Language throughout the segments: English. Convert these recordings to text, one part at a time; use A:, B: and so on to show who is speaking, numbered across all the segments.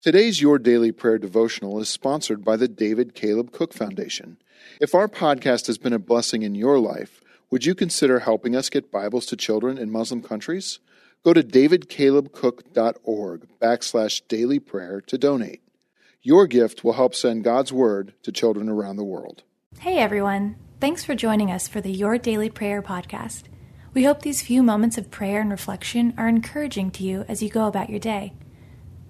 A: Today's Your Daily Prayer devotional is sponsored by the David Caleb Cook Foundation. If our podcast has been a blessing in your life, would you consider helping us get Bibles to children in Muslim countries? Go to davidcalebcook.org backslash daily prayer to donate. Your gift will help send God's Word to children around the world.
B: Hey everyone, thanks for joining us for the Your Daily Prayer podcast. We hope these few moments of prayer and reflection are encouraging to you as you go about your day.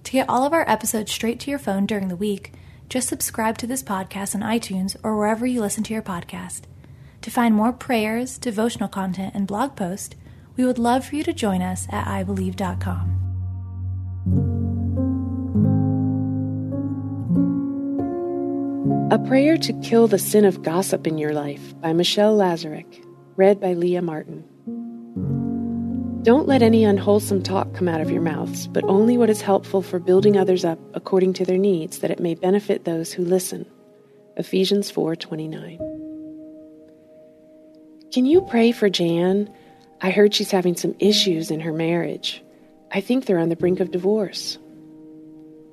B: To get all of our episodes straight to your phone during the week, just subscribe to this podcast on iTunes or wherever you listen to your podcast. To find more prayers, devotional content, and blog posts, we would love for you to join us at ibelieve.com.
C: A Prayer to Kill the Sin of Gossip in Your Life by Michelle Lazurek, read by Leah Martin. Don't let any unwholesome talk come out of your mouths, but only what is helpful for building others up according to their needs, that it may benefit those who listen. Ephesians 4:29. Can you pray for Jan? I heard she's having some issues in her marriage. I think they're on the brink of divorce.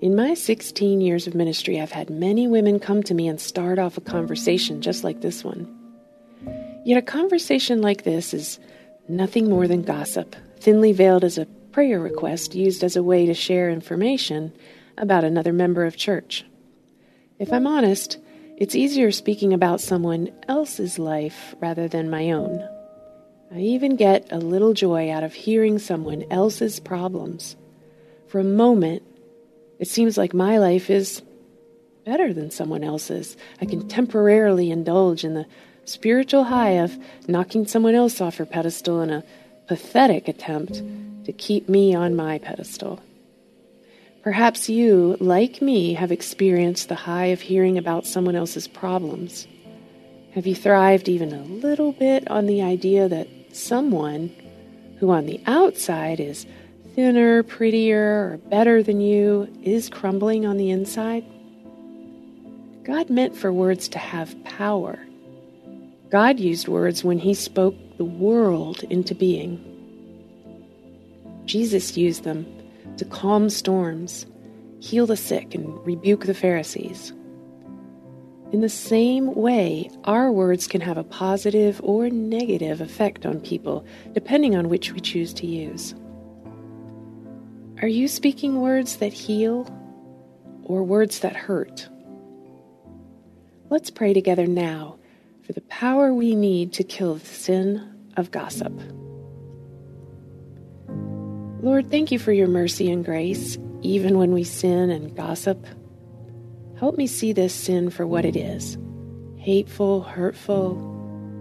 C: In my 16 years of ministry, I've had many women come to me and start off a conversation just like this one. Yet a conversation like this is nothing more than gossip, thinly veiled as a prayer request used as a way to share information about another member of church. If I'm honest, it's easier speaking about someone else's life rather than my own. I even get a little joy out of hearing someone else's problems. For a moment, it seems like my life is better than someone else's. I can temporarily indulge in the spiritual high of knocking someone else off her pedestal in a pathetic attempt to keep me on my pedestal. Perhaps you, like me, have experienced the high of hearing about someone else's problems. Have you thrived even a little bit on the idea that someone who on the outside is thinner, prettier, or better than you is crumbling on the inside? God meant for words to have power. God used words when He spoke the world into being. Jesus used them to calm storms, heal the sick, and rebuke the Pharisees. In the same way, our words can have a positive or negative effect on people, depending on which we choose to use. Are you speaking words that heal or words that hurt? Let's pray together now for the power we need to kill the sin of gossip. Lord, thank you for your mercy and grace, even when we sin and gossip. Help me see this sin for what it is hateful, hurtful,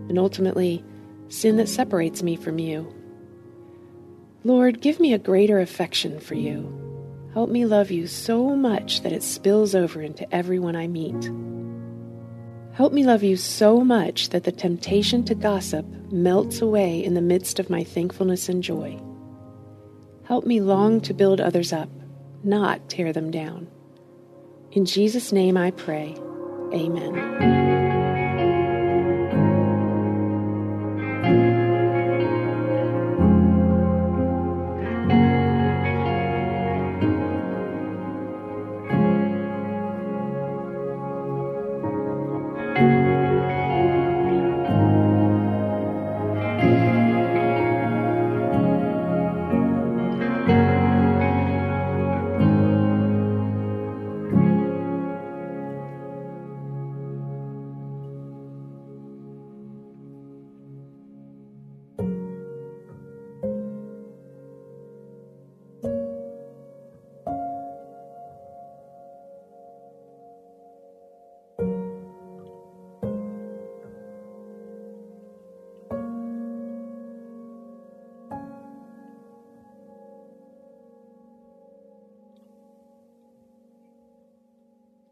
C: and ultimately sin that separates me from you. Lord, give me a greater affection for you. Help me love you so much that it spills over into everyone I meet. Help me love you so much that the temptation to gossip melts away in the midst of my thankfulness and joy. Help me long to build others up, not tear them down. In Jesus' name I pray. Amen.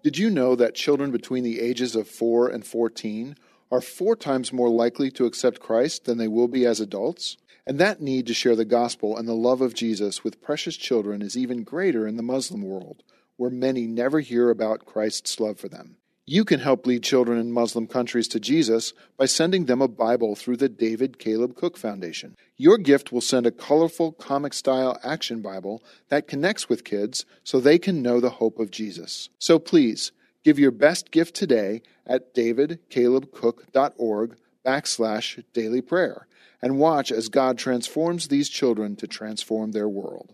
A: Did you know that children between the ages of 4 and 14 are four times more likely to accept Christ than they will be as adults? And that need to share the gospel and the love of Jesus with precious children is even greater in the Muslim world, where many never hear about Christ's love for them. You can help lead children in Muslim countries to Jesus by sending them a Bible through the David Caleb Cook Foundation. Your gift will send a colorful comic style action Bible that connects with kids so they can know the hope of Jesus. So please, give your best gift today at davidcalebcook.org backslash daily prayer and watch as God transforms these children to transform their world.